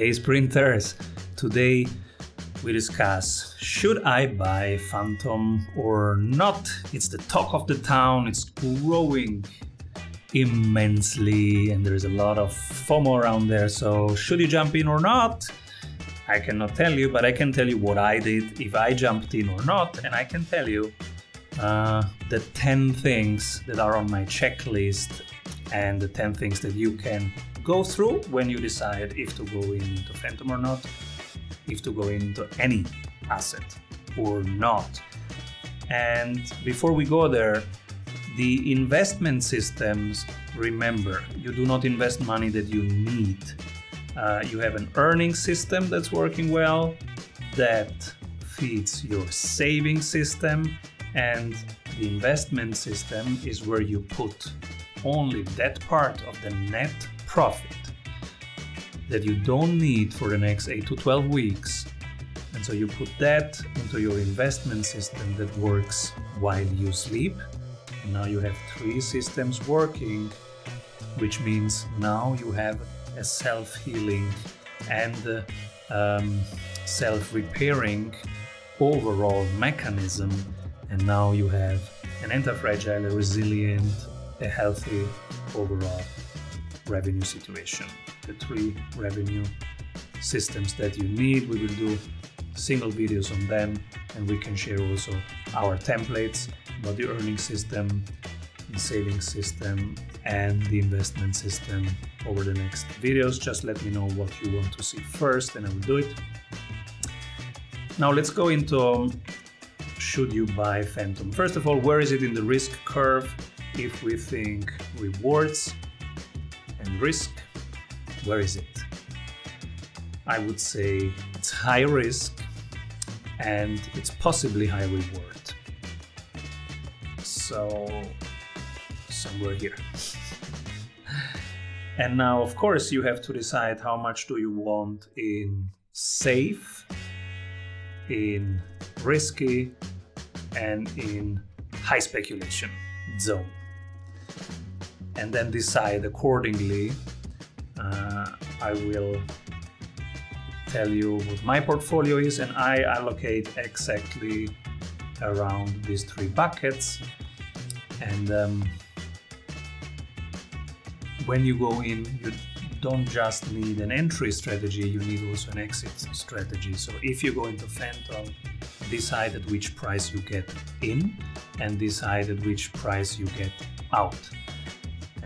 Hey sprinters! Today we discuss should I buy Fantom or not? It's the talk of the town, it's growing immensely, and there's a lot of FOMO around there. So, should you jump in or not? I cannot tell you, but I can tell you what I did if I jumped in or not, and I can tell you uh, the 10 things that are on my checklist and the 10 things that you can go through when you decide if to go into Fantom or not, if to go into any asset or not. And before we go there, the investment systems remember, you do not invest money that you need. Uh, you have an earning system that's working well that feeds your saving system, and the investment system is where you put only that part of the net profit that you don't need for the next 8 to 12 weeks. And so you put that into your investment system that works while you sleep. And now you have three systems working, which means now you have a self healing and um, self repairing overall mechanism. And now you have an anti fragile, resilient, a healthy overall revenue situation. The three revenue systems that you need. We will do single videos on them and we can share also our templates about the earning system, the saving system, and the investment system over the next videos. Just let me know what you want to see first and I will do it. Now let's go into should you buy Fantom. First of all, where is it in the risk curve? If we think rewards and risk, where is it? I would say it's high risk and it's possibly high reward. So, somewhere here. and now, of course, you have to decide how much do you want in safe, in risky, and in high speculation zone. And then decide accordingly. Uh, I will tell you what my portfolio is, and I allocate exactly around these three buckets. And um, when you go in, you don't just need an entry strategy, you need also an exit strategy. So if you go into Fantom, decide at which price you get in and decide at which price you get out.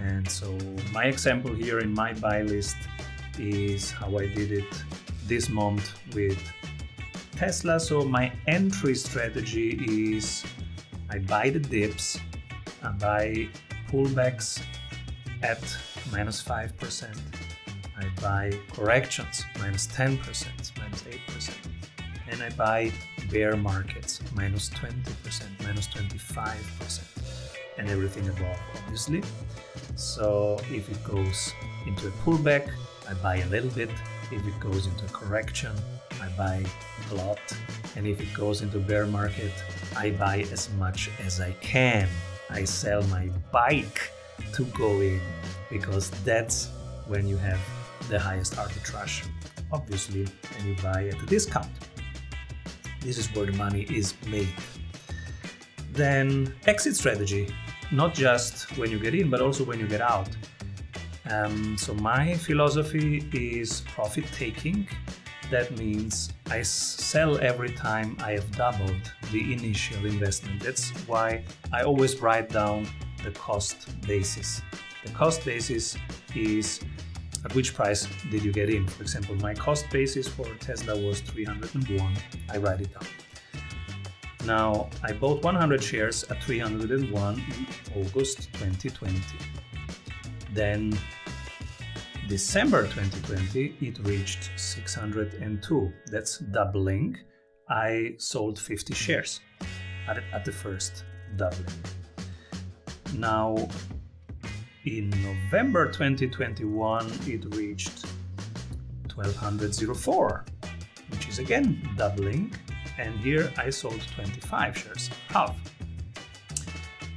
And so my example here in my buy list is how I did it this month with Tesla. So my entry strategy is I buy the dips, I buy pullbacks at minus 5%, I buy corrections minus 10%, minus 8%, and I buy bear markets minus 20%, minus 25%, and everything above, obviously. So if it goes into a pullback, I buy a little bit. If it goes into a correction, I buy a lot. And if it goes into bear market, I buy as much as I can. I sell my bike to go in because that's when you have the highest arbitrage, obviously, and you buy at a discount. This is where the money is made. Then, exit strategy, not just when you get in, but also when you get out. Um, so, my philosophy is profit taking. That means I sell every time I have doubled the initial investment. That's why I always write down the cost basis. The cost basis is at which price did you get in? For example, my cost basis for Tesla was 301. I write it down. Now, I bought 100 shares at 301 in August 2020. Then, December 2020, it reached 602. That's doubling. I sold 50 shares at, at the first doubling. Now, in November 2021, it reached 1204, which is again doubling. And here I sold 25 shares, half.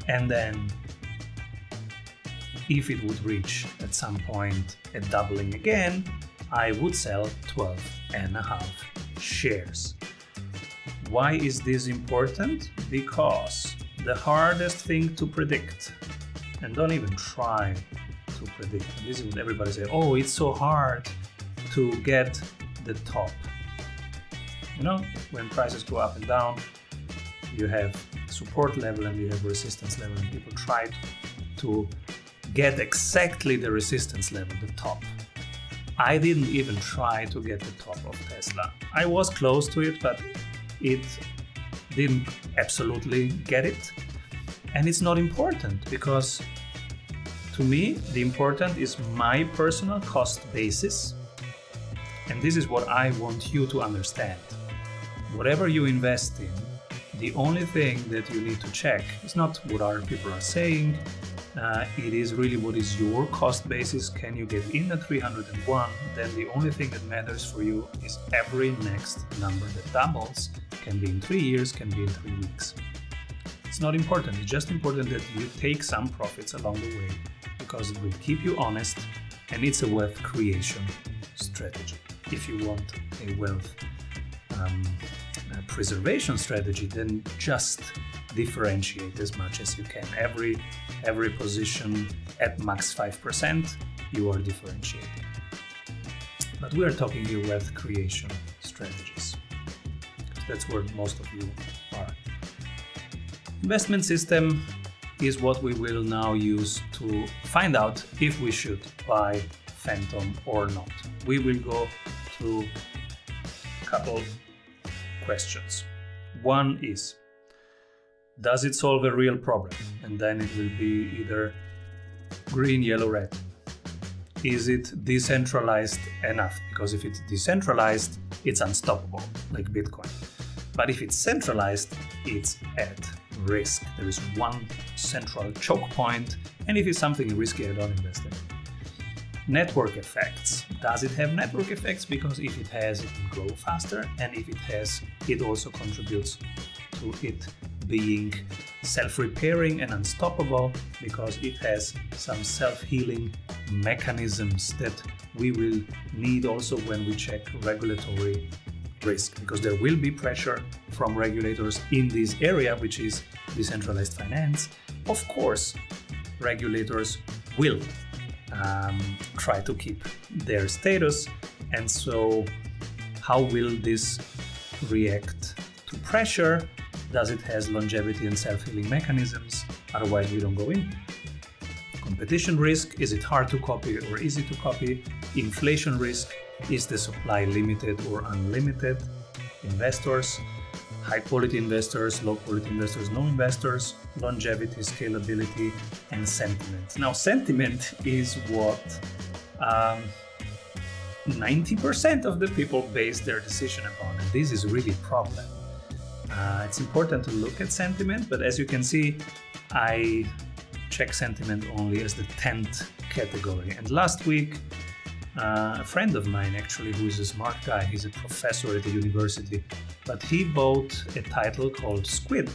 And then, if it would reach at some point a doubling again, I would sell 12 and a half shares. Why is this important? Because the hardest thing to predict, and don't even try to predict. This is what everybody say. Oh, it's so hard to get the top. You know, when prices go up and down, you have support level and you have resistance level, and people try to get exactly the resistance level, the top. I didn't even try to get the top of Tesla. I was close to it, but it didn't absolutely get it. And it's not important because to me, the important is my personal cost basis. And this is what I want you to understand. Whatever you invest in, the only thing that you need to check is not what other people are saying, uh, it is really what is your cost basis. Can you get in at 301? Then the only thing that matters for you is every next number that doubles. Can be in three years, can be in three weeks. It's not important, it's just important that you take some profits along the way because it will keep you honest and it's a wealth creation strategy. If you want a wealth um, preservation strategy, then just differentiate as much as you can. Every every position at max 5%, you are differentiating. But we are talking here wealth creation strategies. That's where most of you are. Investment system is what we will now use to find out if we should buy Fantom or not. We will go through a couple questions. One is Does it solve a real problem? And then it will be either green, yellow, red. Is it decentralized enough? Because if it's decentralized, it's unstoppable, like Bitcoin. But if it's centralized, it's at risk. There is one central choke point, and if it's something risky, I don't invest in it. Network effects. Does it have network effects? Because if it has, it will grow faster, and if it has, it also contributes to it being self repairing and unstoppable because it has some self healing mechanisms that we will need also when we check regulatory risk because there will be pressure from regulators in this area, which is decentralized finance. Of course, regulators will um, try to keep their status, and so how will this react to pressure? Does it has longevity and self-healing mechanisms? Otherwise, we don't go in. Competition risk, is it hard to copy or easy to copy? Inflation risk, is the supply limited or unlimited? Investors, high quality investors, low quality investors, no investors, longevity, scalability, and sentiment. Now, sentiment is what um, 90% of the people base their decision upon, and this is really a problem. Uh, it's important to look at sentiment, but as you can see, I check sentiment only as the 10th category. And last week, uh, a friend of mine, actually, who is a smart guy, he's a professor at the university, but he bought a title called Squid,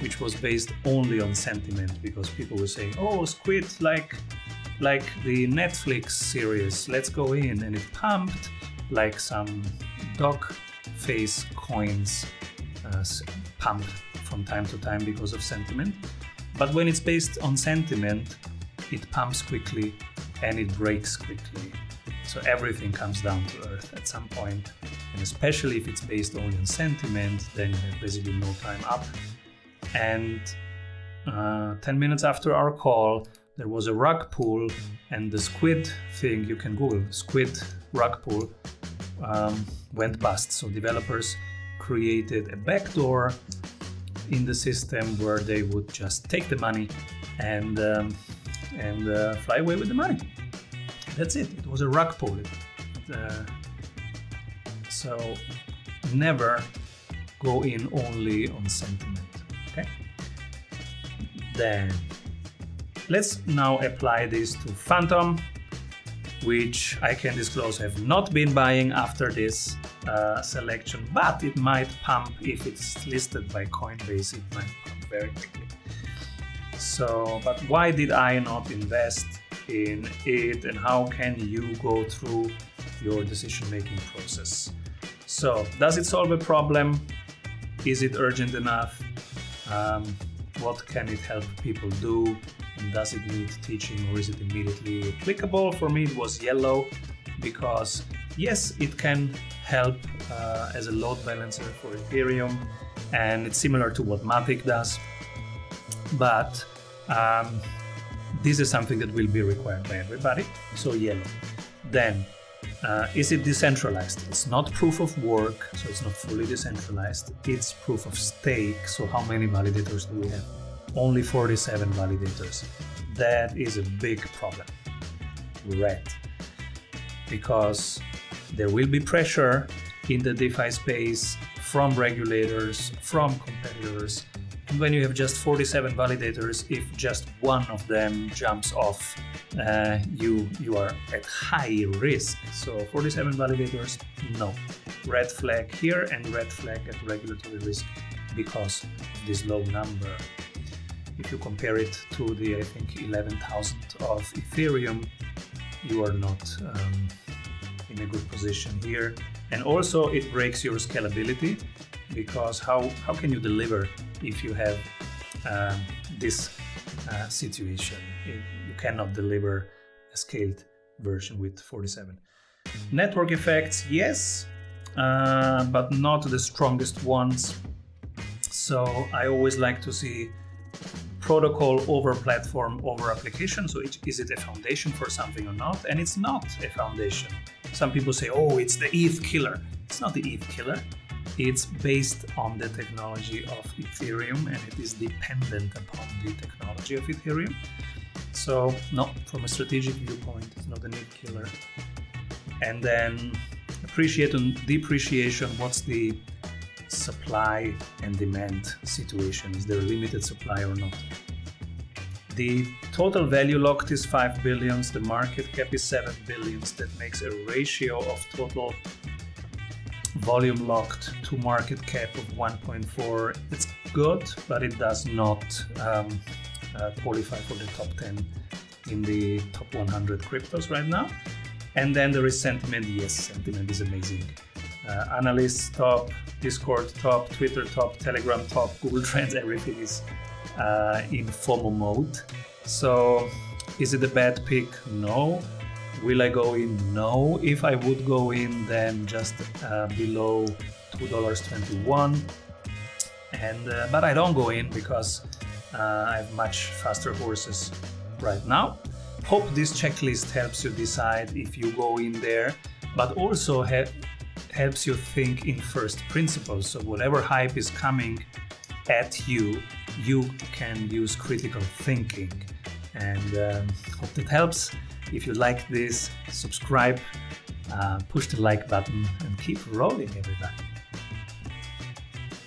which was based only on sentiment because people were saying, "Oh, Squid, like, like the Netflix series, let's go in," and it pumped like some dog face coins uh, pumped from time to time because of sentiment. But when it's based on sentiment, it pumps quickly and it breaks quickly. So everything comes down to earth at some point, and especially if it's based only on sentiment, then you have basically no time up. And uh, 10 minutes after our call, there was a rug pull, and the squid thing you can Google squid rug pull um, went bust. So developers created a backdoor in the system where they would just take the money and um, and uh, fly away with the money. That's it. It was a rug pull. Uh, so never go in only on sentiment. Okay. Then let's now apply this to Fantom, which I can disclose have not been buying after this uh, selection, but it might pump if it's listed by Coinbase. It might pump very quickly. So, but why did I not invest in it and how can you go through your decision making process. So, does it solve a problem? Is it urgent enough? Um, what can it help people do? And does it need teaching or is it immediately applicable? For me, it was yellow because yes, it can help uh, as a load balancer for Ethereum, and it's similar to what Matic does. But um, this is something that will be required by everybody, so yellow. Then, uh, is it decentralized? It's not proof of work, so it's not fully decentralized. It's proof of stake, so how many validators do we have? Only 47 validators. That is a big problem. Red. Because there will be pressure in the DeFi space from regulators, from competitors. When you have just 47 validators, if just one of them jumps off, uh, you you are at high risk. So 47 validators, no. Red flag here and red flag at regulatory risk because of this low number. If you compare it to the I think 11,000 of Ethereum, you are not um, in a good position here. And also it breaks your scalability because how, how can you deliver if you have um, this uh, situation? It, you cannot deliver a scaled version with 47. Network effects, yes, uh, but not the strongest ones. So I always like to see protocol over platform over application. So is it a foundation for something or not? And it's not a foundation. Some people say, oh, it's the ETH killer. It's not the ETH killer. It's based on the technology of Ethereum and it is dependent upon the technology of Ethereum. So, no, from a strategic viewpoint, it's not an ETH killer. And then appreciate and depreciation. What's the supply and demand situation? Is there a limited supply or not? The total value locked is 5 billions, the market cap is 7 billions. That makes a ratio of total volume locked to market cap of 1.4. It's good, but it does not um, uh, qualify for the top 10 in the top 100 cryptos right now. And then there is sentiment. Yes, sentiment is amazing. Uh, analysts top, Discord top, Twitter top, Telegram top, Google Trends, everything is uh, in FOMO mode. So, is it a bad pick? No. Will I go in? No. If I would go in, then just uh, below $2.21. And uh, but I don't go in because uh, I have much faster horses right now. Hope this checklist helps you decide if you go in there, but also ha- helps you think in first principles. So whatever hype is coming at you, you can use critical thinking. And um, hope that helps. If you like this, subscribe, uh, push the like button, and keep rolling, everybody.